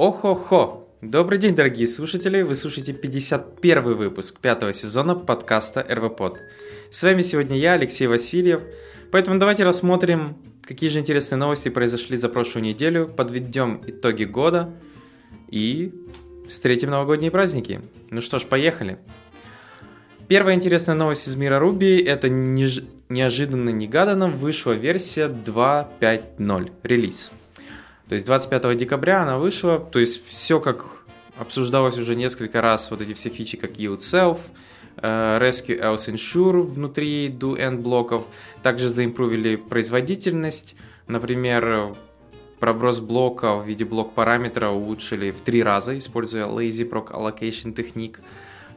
Охо-хо! Добрый день, дорогие слушатели! Вы слушаете 51 выпуск пятого сезона подкаста РВПод. С вами сегодня я, Алексей Васильев. Поэтому давайте рассмотрим, какие же интересные новости произошли за прошлую неделю, подведем итоги года и встретим новогодние праздники. Ну что ж, поехали! Первая интересная новость из мира Руби – это неж... неожиданно негаданно вышла версия 2.5.0, релиз. То есть 25 декабря она вышла, то есть все как обсуждалось уже несколько раз, вот эти все фичи, как Yield Self, э, Rescue Else Ensure внутри do-end блоков, также заимпровили производительность, например, проброс блока в виде блок параметра улучшили в три раза, используя Lazy Proc Allocation техник.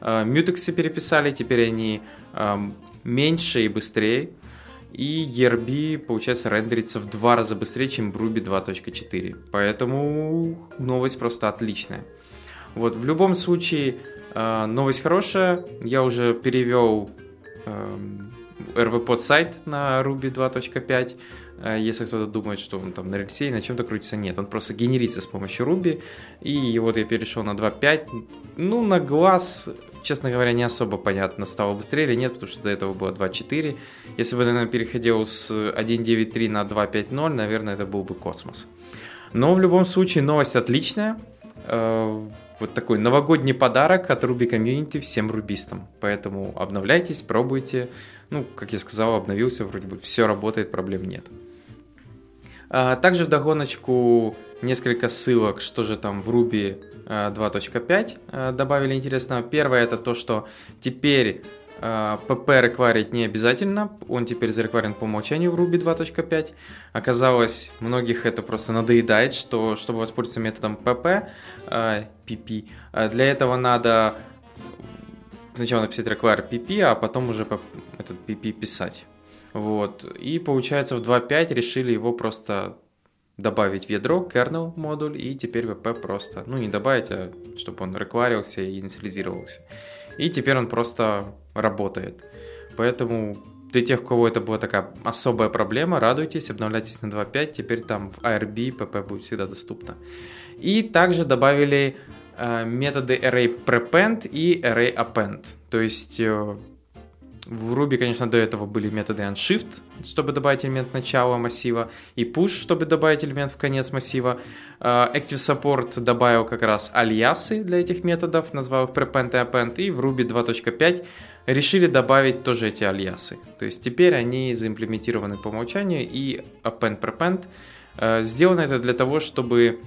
Э, мютексы переписали, теперь они эм, меньше и быстрее. И ERB, получается, рендерится в два раза быстрее, чем Ruby 2.4. Поэтому новость просто отличная. Вот, в любом случае, э, новость хорошая. Я уже перевел RVPod эм, сайт на Ruby 2.5. Э, если кто-то думает, что он там на рельсе и на чем-то крутится, нет, он просто генерится с помощью Ruby, и вот я перешел на 2.5, ну, на глаз, честно говоря, не особо понятно, стало быстрее или нет, потому что до этого было 2.4, если бы, наверное, переходил с 1.9.3 на 2.5.0, наверное, это был бы космос. Но в любом случае новость отличная, э, вот такой новогодний подарок от Ruby Community всем рубистам. Поэтому обновляйтесь, пробуйте. Ну, как я сказал, обновился, вроде бы все работает, проблем нет. А, также в догоночку несколько ссылок, что же там в Ruby 2.5 а, а, добавили интересного. Первое это то, что теперь PP рекварить не обязательно, он теперь зарекварен по умолчанию в Ruby 2.5. Оказалось, многих это просто надоедает, что чтобы воспользоваться методом PP, PP, для этого надо сначала написать require PP, а потом уже этот PP писать. Вот. И получается в 2.5 решили его просто добавить в ядро, kernel модуль, и теперь VP просто, ну не добавить, а чтобы он рекварился и инициализировался. И теперь он просто работает. Поэтому для тех, у кого это была такая особая проблема, радуйтесь, обновляйтесь на 2.5, теперь там в ARB PP будет всегда доступно. И также добавили э, методы array prepend и array append. То есть э, в Ruby, конечно, до этого были методы unshift, чтобы добавить элемент начала массива, и push, чтобы добавить элемент в конец массива. А, Active Support добавил как раз альясы для этих методов, назвал их prepend и append, и в Ruby 2.5 решили добавить тоже эти альясы. То есть теперь они заимплементированы по умолчанию, и append, prepend. А, сделано это для того, чтобы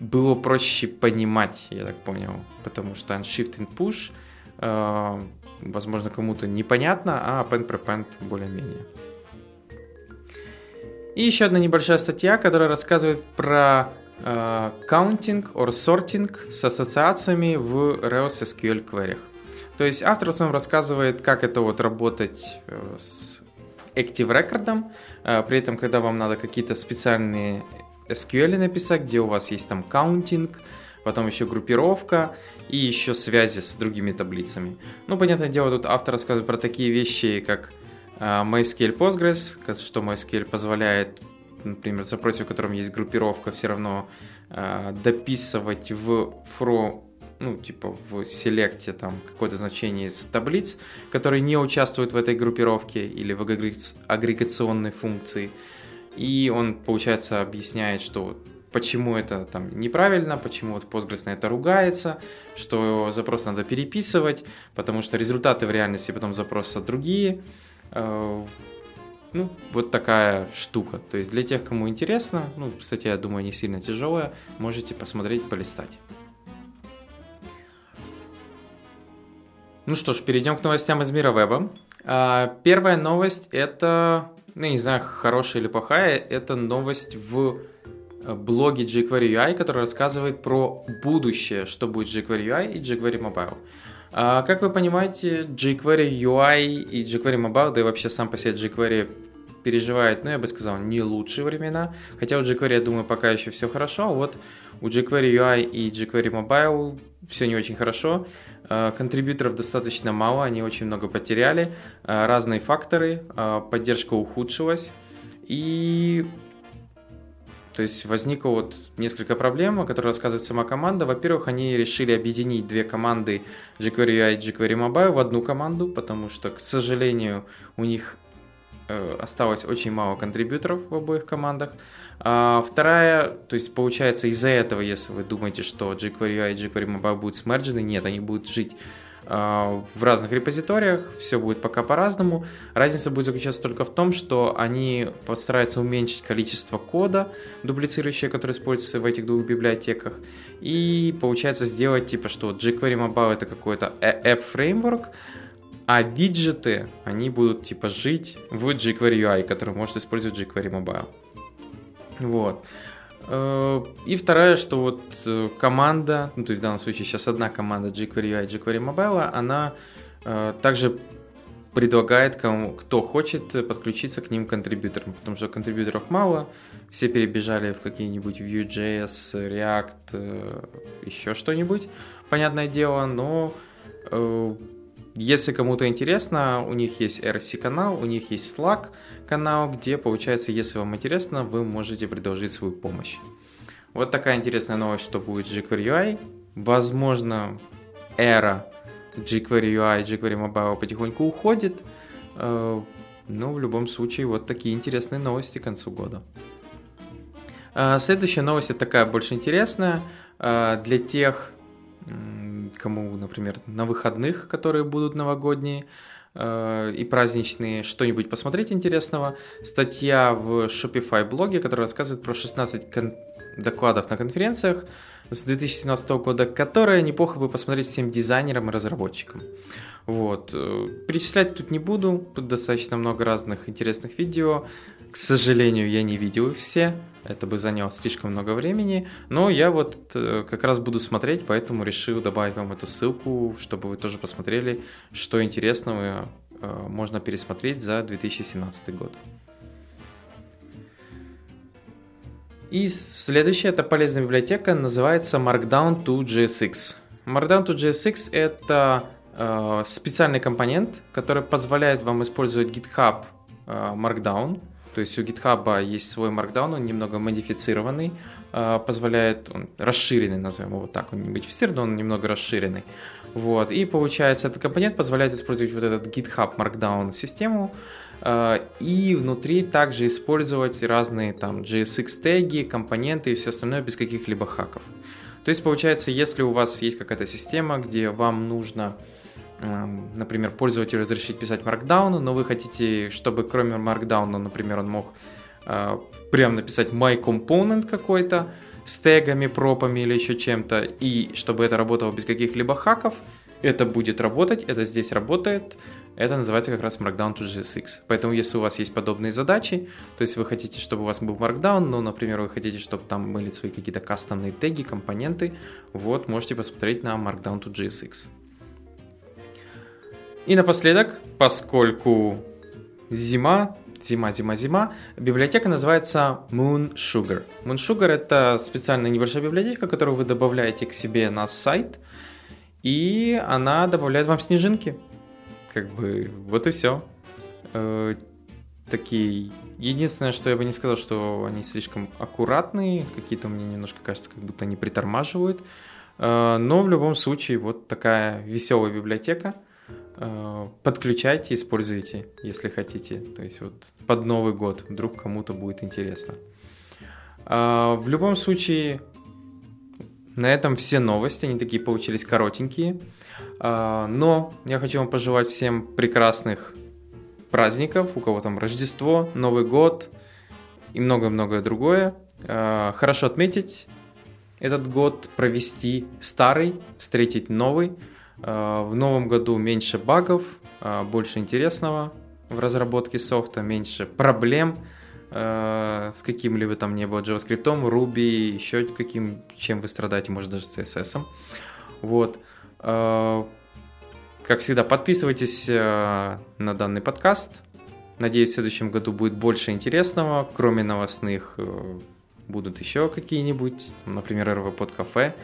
было проще понимать, я так понял, потому что unshift и push – возможно, кому-то непонятно, а pen prepend более-менее. И еще одна небольшая статья, которая рассказывает про э, counting or sorting с ассоциациями в Rails SQL query. То есть автор в основном рассказывает, как это вот работать э, с Active Record, э, при этом, когда вам надо какие-то специальные SQL написать, где у вас есть там counting, потом еще группировка и еще связи с другими таблицами. Ну, понятное дело, тут автор рассказывает про такие вещи, как uh, MySQL Postgres, что MySQL позволяет, например, в запросе, в котором есть группировка, все равно uh, дописывать в фро ну, типа в селекте там какое-то значение из таблиц, которые не участвуют в этой группировке или в агрегационной функции. И он, получается, объясняет, что почему это там неправильно, почему вот Postgres на это ругается, что запрос надо переписывать, потому что результаты в реальности потом запроса другие. Э, ну, вот такая штука. То есть для тех, кому интересно, ну, кстати, я думаю, не сильно тяжелая, можете посмотреть, полистать. Ну что ж, перейдем к новостям из мира веба. А, первая новость это, ну, не знаю, хорошая или плохая, это новость в блоге jQuery UI, который рассказывает про будущее, что будет jQuery UI и jQuery Mobile. А, как вы понимаете, jQuery UI и jQuery Mobile, да и вообще сам по себе jQuery переживает, ну, я бы сказал, не лучшие времена. Хотя у jQuery, я думаю, пока еще все хорошо. А вот у jQuery UI и jQuery Mobile все не очень хорошо. Э, контрибьюторов достаточно мало, они очень много потеряли. Э, разные факторы, э, поддержка ухудшилась. И то есть возникло вот несколько проблем, о которых рассказывает сама команда. Во-первых, они решили объединить две команды jQuery UI и jQuery Mobile в одну команду, потому что, к сожалению, у них э, осталось очень мало контрибьюторов в обоих командах. А вторая, то есть получается из-за этого, если вы думаете, что jQuery UI и jQuery Mobile будут смерджены, нет, они будут жить в разных репозиториях, все будет пока по-разному. Разница будет заключаться только в том, что они постараются уменьшить количество кода, дублицирующее, которое используется в этих двух библиотеках, и получается сделать типа, что jQuery Mobile это какой-то app framework, а виджеты, они будут типа жить в jQuery UI, который может использовать jQuery Mobile. Вот. Э, и вторая, что вот э, команда, ну то есть в данном случае сейчас одна команда jQuery UI jQuery Mobile, она э, также предлагает кому, кто хочет подключиться к ним контрибьюторам, потому что контрибьюторов мало, все перебежали в какие-нибудь Vue.js, React, еще что-нибудь, понятное дело, но если кому-то интересно, у них есть RC канал, у них есть Slack канал, где, получается, если вам интересно, вы можете предложить свою помощь. Вот такая интересная новость, что будет jQuery UI. Возможно, эра jQuery UI, jQuery Mobile потихоньку уходит. Э, но в любом случае, вот такие интересные новости к концу года. Э, следующая новость такая больше интересная э, для тех, кому, например, на выходных, которые будут новогодние э, и праздничные, что-нибудь посмотреть интересного. Статья в Shopify блоге, которая рассказывает про 16 кон- докладов на конференциях с 2017 года, которые неплохо бы посмотреть всем дизайнерам и разработчикам. Вот. Э, перечислять тут не буду, тут достаточно много разных интересных видео. К сожалению, я не видел их все, это бы заняло слишком много времени, но я вот э, как раз буду смотреть, поэтому решил добавить вам эту ссылку, чтобы вы тоже посмотрели, что интересного э, можно пересмотреть за 2017 год. И следующая, это полезная библиотека, называется Markdown to JSX. Markdown to JSX это э, специальный компонент, который позволяет вам использовать GitHub э, Markdown то есть у GitHub есть свой Markdown, он немного модифицированный, а, позволяет, он расширенный, назовем его так, он не модифицированный, но он немного расширенный. Вот. И получается, этот компонент позволяет использовать вот этот GitHub Markdown систему, а, и внутри также использовать разные там JSX теги, компоненты и все остальное без каких-либо хаков. То есть получается, если у вас есть какая-то система, где вам нужно например, пользователю разрешить писать Markdown, но вы хотите, чтобы кроме Markdown, например, он мог а, прям написать my component какой-то с тегами, пропами или еще чем-то, и чтобы это работало без каких-либо хаков, это будет работать, это здесь работает, это называется как раз Markdown to JSX. Поэтому если у вас есть подобные задачи, то есть вы хотите, чтобы у вас был Markdown, но, например, вы хотите, чтобы там были свои какие-то кастомные теги, компоненты, вот, можете посмотреть на Markdown to JSX. И напоследок, поскольку зима, зима, зима, зима, библиотека называется Moon Sugar. Moon Sugar это специальная небольшая библиотека, которую вы добавляете к себе на сайт, и она добавляет вам снежинки. Как бы вот и все. Э, такие. Единственное, что я бы не сказал, что они слишком аккуратные, какие-то мне немножко кажется, как будто они притормаживают. Э, но в любом случае вот такая веселая библиотека – подключайте, используйте, если хотите. То есть вот под Новый год, вдруг кому-то будет интересно. А, в любом случае, на этом все новости, они такие получились коротенькие. А, но я хочу вам пожелать всем прекрасных праздников, у кого там Рождество, Новый год и многое-многое другое. А, хорошо отметить этот год, провести старый, встретить новый – Э, в новом году меньше багов, э, больше интересного в разработке софта, меньше проблем э, с каким-либо там не было JavaScript, Ruby, еще каким, чем вы страдаете, может даже CSS. Вот. Как всегда, подписывайтесь на данный подкаст, Надеюсь, в следующем году будет больше интересного. Кроме новостных э, будут еще какие-нибудь, например, РВПод кафе.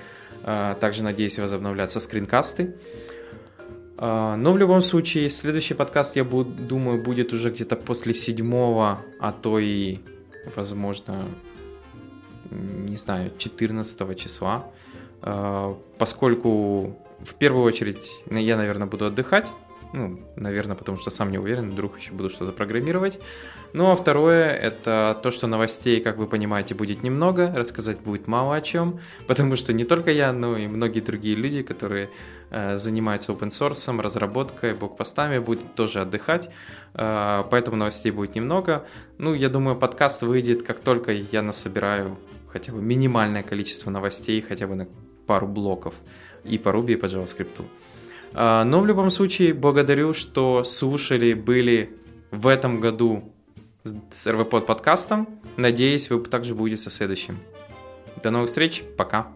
Также надеюсь возобновляться скринкасты. Но в любом случае, следующий подкаст, я буду, думаю, будет уже где-то после седьмого, а то и, возможно, не знаю, 14 числа. Поскольку в первую очередь я, наверное, буду отдыхать. Ну, наверное, потому что сам не уверен, вдруг еще буду что-то программировать. Ну, а второе, это то, что новостей, как вы понимаете, будет немного, рассказать будет мало о чем, потому что не только я, но и многие другие люди, которые э, занимаются open source, разработкой, блокпостами, будут тоже отдыхать, э, поэтому новостей будет немного. Ну, я думаю, подкаст выйдет, как только я насобираю хотя бы минимальное количество новостей, хотя бы на пару блоков и по Ruby, и по JavaScript. А, но в любом случае, благодарю, что слушали, были в этом году с RVPod подкастом. Надеюсь, вы также будете со следующим. До новых встреч, пока!